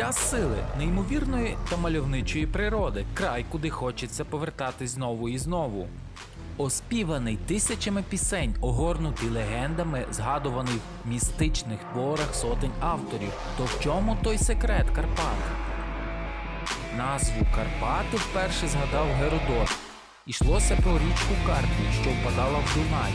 Місця сили, неймовірної та мальовничої природи, край, куди хочеться повертатись знову і знову. Оспіваний тисячами пісень, огорнутий легендами, згадуваний в містичних творах сотень авторів. То в чому той секрет Карпат? Назву Карпати вперше згадав Геродот. Ішлося про річку Карпію, що впадала в Дунай.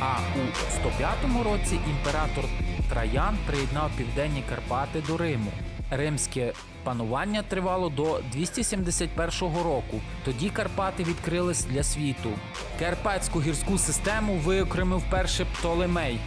А у 105 році імператор Траян приєднав південні Карпати до Риму. Римське панування тривало до 271 року. Тоді Карпати відкрились для світу. Карпатську гірську систему виокремив перший Птолемей.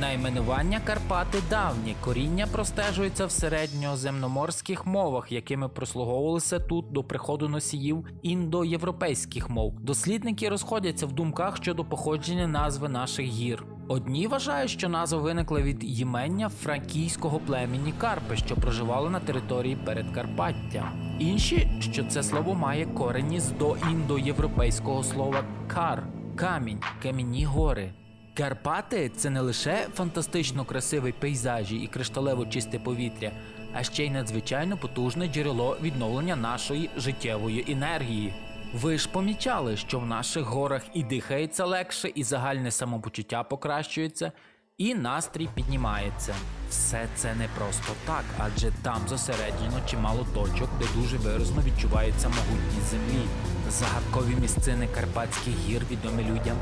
Найменування Карпати давні, коріння простежується в середньоземноморських мовах, якими прослуговувалися тут до приходу носіїв індоєвропейських мов. Дослідники розходяться в думках щодо походження назви наших гір. Одні вважають, що назва виникла від ймення франкійського племені Карпи, що проживало на території Передкарпаття. Інші, що це слово має корені з доіндоєвропейського слова кар камінь, кам'яні гори. Карпати це не лише фантастично красиві пейзажі і кришталево чисте повітря, а ще й надзвичайно потужне джерело відновлення нашої життєвої енергії. Ви ж помічали, що в наших горах і дихається легше, і загальне самопочуття покращується, і настрій піднімається. Все це не просто так, адже там зосереджено чимало точок, де дуже виразно відчувається могутність землі. Загадкові місцини Карпатських гір відомі людям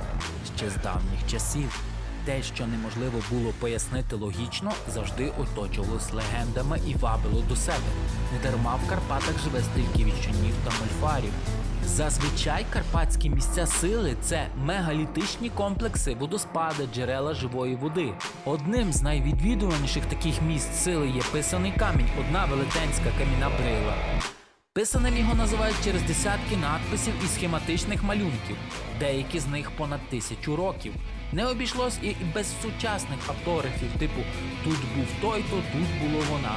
ще з давніх часів. Те, що неможливо було пояснити логічно, завжди оточувалось легендами і вабило до себе. Недарма в Карпатах живе стільки віщунів та мольфарів. Зазвичай карпатські місця сили це мегалітичні комплекси, водоспади, джерела живої води. Одним з найвідвідуваніших таких місць сили є писаний камінь, одна велетенська кам'яна брила. Писаним його називають через десятки надписів і схематичних малюнків, деякі з них понад тисячу років. Не обійшлось і без сучасних автографів, типу Тут був той-то, тут було вона,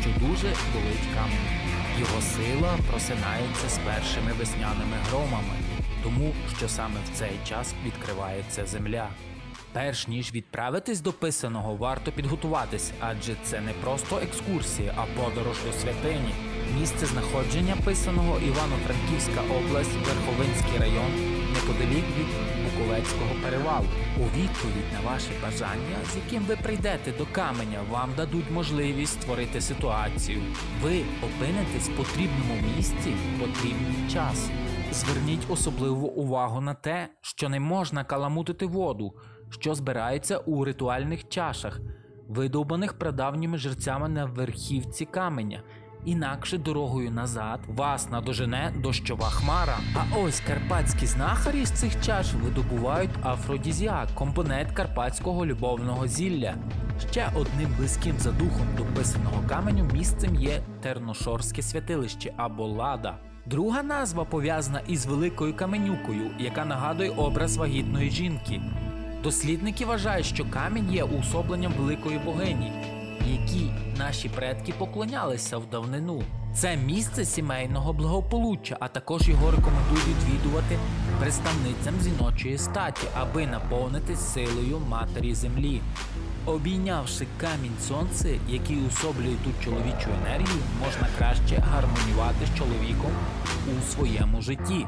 що дуже болить камінь. Його сила просинається з першими весняними громами, тому що саме в цей час відкривається земля. Перш ніж відправитись до писаного, варто підготуватись, адже це не просто екскурсія, а подорож до святині. Місце знаходження писаного Івано-Франківська область, Верховинський район, неподалік від Буковецького перевалу. У відповідь на ваше бажання, з яким ви прийдете до каменя, вам дадуть можливість створити ситуацію. Ви опинитесь в потрібному місці в потрібний час. Зверніть особливу увагу на те, що не можна каламутити воду, що збирається у ритуальних чашах, видовбаних прадавніми жерцями на верхівці каменя. Інакше дорогою назад вас надожене дощова хмара. А ось карпатські знахарі з цих чаш видобувають афродізіак, компонент карпатського любовного зілля. Ще одним близьким за духом до писаного каменю місцем є Терношорське святилище або Лада. Друга назва пов'язана із великою каменюкою, яка нагадує образ вагітної жінки. Дослідники вважають, що камінь є уособленням великої богині, якій наші предки поклонялися в давнину. Це місце сімейного благополуччя, а також його рекомендують відвідувати представницям жіночої статі, аби наповнитись силою матері землі. Обійнявши камінь сонце, який особлює тут чоловічу енергію, можна краще гармонювати з чоловіком у своєму житті.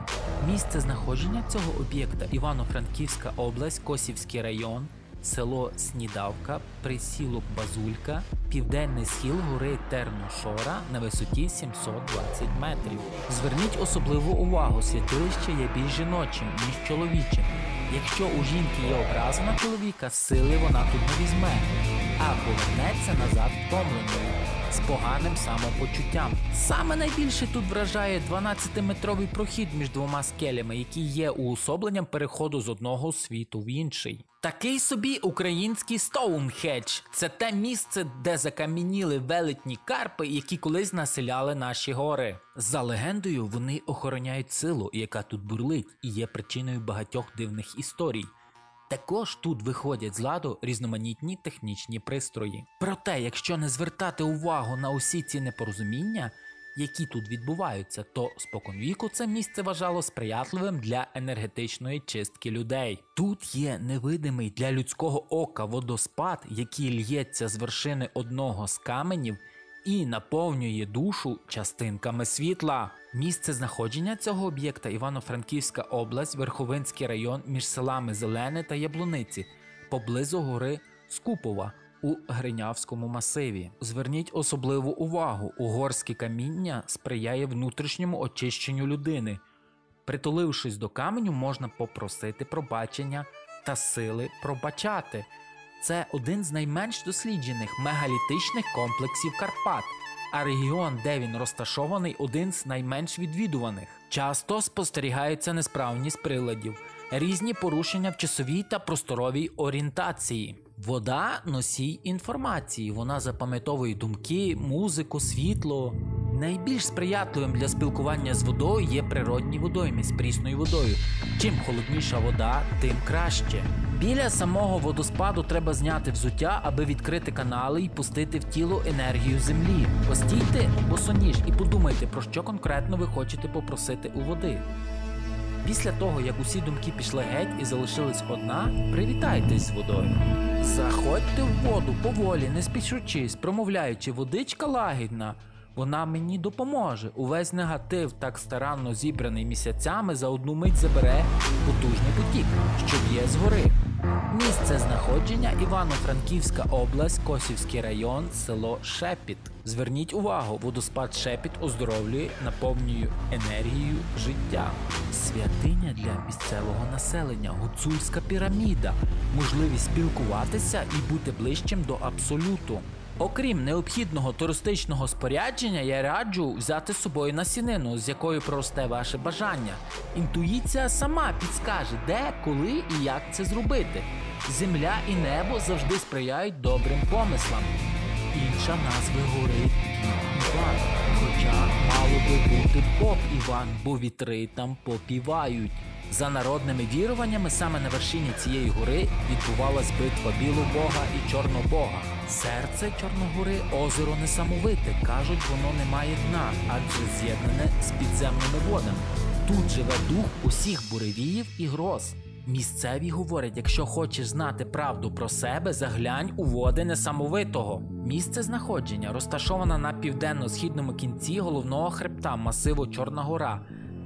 Місце знаходження цього об'єкта Івано-Франківська область, Косівський район, село Снідавка, присілок Базулька, південний схил гори Терношора на висоті 720 метрів. Зверніть особливу увагу, святилище є більш жіночим, ніж чоловічим. Якщо у жінки є образа на чоловіка, сили вона тут не візьме, а повернеться назад втомленою, з поганим самопочуттям. Саме найбільше тут вражає 12-метровий прохід між двома скелями, який є уособленням переходу з одного світу в інший. Такий собі український Стоунхедж – це те місце, де закам'яніли велетні карпи, які колись населяли наші гори. За легендою, вони охороняють силу, яка тут бурлить, і є причиною багатьох дивних історій. Також тут виходять з ладу різноманітні технічні пристрої. Проте, якщо не звертати увагу на усі ці непорозуміння, які тут відбуваються, то споконвіку це місце вважало сприятливим для енергетичної чистки людей. Тут є невидимий для людського ока водоспад, який л'ється з вершини одного з каменів і наповнює душу частинками світла. Місце знаходження цього об'єкта Івано-Франківська область, Верховинський район між селами Зелене та Яблуниці, поблизу гори Скупова у Гринявському масиві. Зверніть особливу увагу: угорське каміння сприяє внутрішньому очищенню людини. Притулившись до каменю, можна попросити пробачення та сили пробачати. Це один з найменш досліджених мегалітичних комплексів Карпат, а регіон, де він розташований, один з найменш відвідуваних. Часто спостерігається несправність приладів, різні порушення в часовій та просторовій орієнтації. Вода носій інформації, вона запам'ятовує думки, музику, світло. Найбільш сприятливим для спілкування з водою є природні водойми з прісною водою. Чим холодніша вода, тим краще. Біля самого водоспаду треба зняти взуття, аби відкрити канали і пустити в тіло енергію землі. Постійте босоніж і подумайте, про що конкретно ви хочете попросити у води. Після того, як усі думки пішли геть і залишилась одна, привітайтесь з водою. Заходьте в воду поволі, не спішучись, промовляючи, водичка лагідна. Вона мені допоможе. Увесь негатив, так старанно зібраний місяцями, за одну мить забере потужний потік, що б'є згори. Місце знаходження Івано-Франківська область, Косівський район, село Шепіт. Зверніть увагу, водоспад Шепіт оздоровлює, наповнює енергією життя. Святиня для місцевого населення, гуцульська піраміда, можливість спілкуватися і бути ближчим до абсолюту. Окрім необхідного туристичного спорядження, я раджу взяти з собою насінину, з якою проросте ваше бажання. Інтуїція сама підскаже, де, коли і як це зробити. Земля і небо завжди сприяють добрим помислам. Інша назва гори Іван. Хоча мало би бути поп Іван, бо вітри там попівають. За народними віруваннями, саме на вершині цієї гори відбувалась битва Білобога і Чорнобога. Серце Чорногори озеро несамовите. Кажуть, воно не має дна, адже з'єднане з підземними водами. Тут живе дух усіх буревіїв і гроз. Місцеві говорять, якщо хочеш знати правду про себе, заглянь у води несамовитого. Місце знаходження розташоване на південно-східному кінці головного хребта масиву Чорна Гора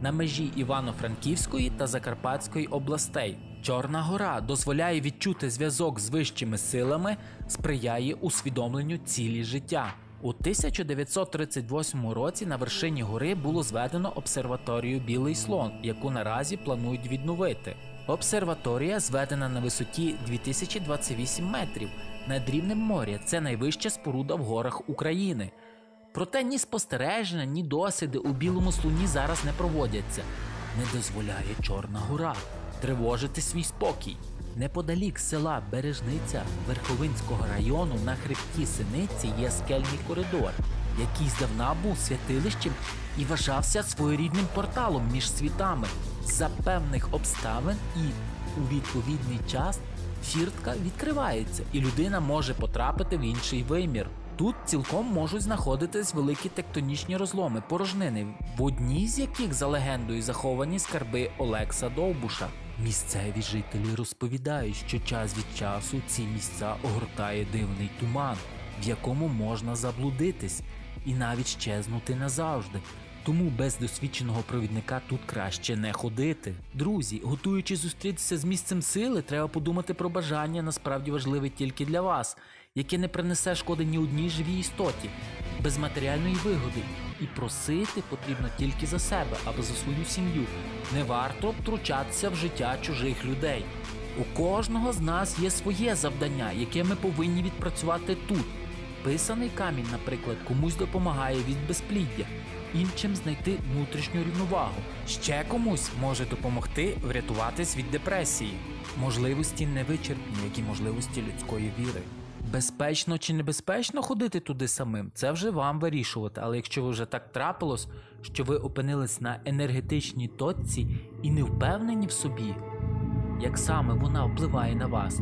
на межі Івано-Франківської та Закарпатської областей. Чорна гора дозволяє відчути зв'язок з вищими силами, сприяє усвідомленню цілі життя. У 1938 році на вершині гори було зведено обсерваторію Білий слон, яку наразі планують відновити. Обсерваторія зведена на висоті 2028 метрів над рівнем моря. Це найвища споруда в горах України. Проте ні спостереження, ні досліди у білому слоні зараз не проводяться. Не дозволяє Чорна гора тривожити свій спокій. Неподалік села Бережниця Верховинського району на хребті Синиці є скельний коридор, який здавна був святилищем і вважався своєрідним порталом між світами. За певних обставин і у відповідний час фіртка відкривається, і людина може потрапити в інший вимір. Тут цілком можуть знаходитись великі тектонічні розломи, порожнини, в одній з яких за легендою заховані скарби Олекса Довбуша. Місцеві жителі розповідають, що час від часу ці місця огортає дивний туман, в якому можна заблудитись і навіть щезнути назавжди. Тому без досвідченого провідника тут краще не ходити. Друзі, готуючись зустрітися з місцем сили, треба подумати про бажання насправді важливе тільки для вас, яке не принесе шкоди ні одній живій істоті, без матеріальної вигоди. І просити потрібно тільки за себе або за свою сім'ю. Не варто втручатися в життя чужих людей. У кожного з нас є своє завдання, яке ми повинні відпрацювати тут. Писаний камінь, наприклад, комусь допомагає від безпліддя, іншим знайти внутрішню рівновагу. Ще комусь може допомогти врятуватись від депресії. Можливості невичерпні, як і можливості людської віри. Безпечно чи небезпечно ходити туди самим, це вже вам вирішувати. Але якщо ви вже так трапилось, що ви опинились на енергетичній точці і не впевнені в собі, як саме вона впливає на вас,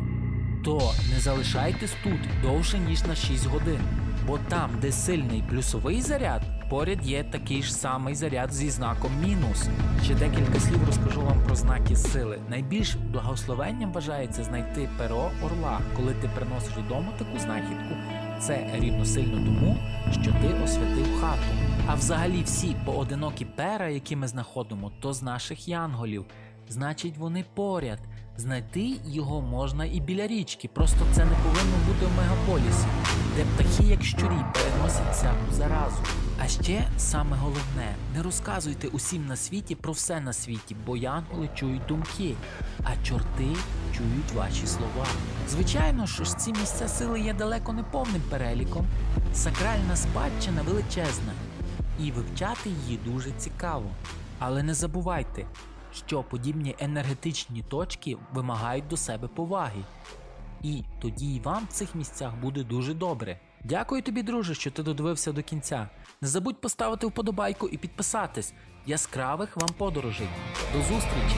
то не залишайтесь тут довше ніж на 6 годин. Бо там, де сильний плюсовий заряд, поряд є такий ж самий заряд зі знаком мінус. Ще декілька слів розкажу вам про знаки сили. Найбільш благословенням вважається знайти перо орла, коли ти приносиш додому таку знахідку Це рівносильно тому, що ти освятив хату. А взагалі всі поодинокі пера, які ми знаходимо, то з наших янголів. Значить, вони поряд. Знайти його можна і біля річки, просто це не повинно бути в мегаполісі, де птахи, як щурі, переносять всяку заразу. А ще саме головне, не розказуйте усім на світі про все на світі, бо янголи чують думки, а чорти чують ваші слова. Звичайно, що ж ці місця сили є далеко не повним переліком. Сакральна спадщина величезна, і вивчати її дуже цікаво. Але не забувайте, що подібні енергетичні точки вимагають до себе поваги. І тоді й вам в цих місцях буде дуже добре. Дякую тобі, друже, що ти додивився до кінця. Не забудь поставити вподобайку і підписатись. Яскравих вам подорожей. До зустрічі!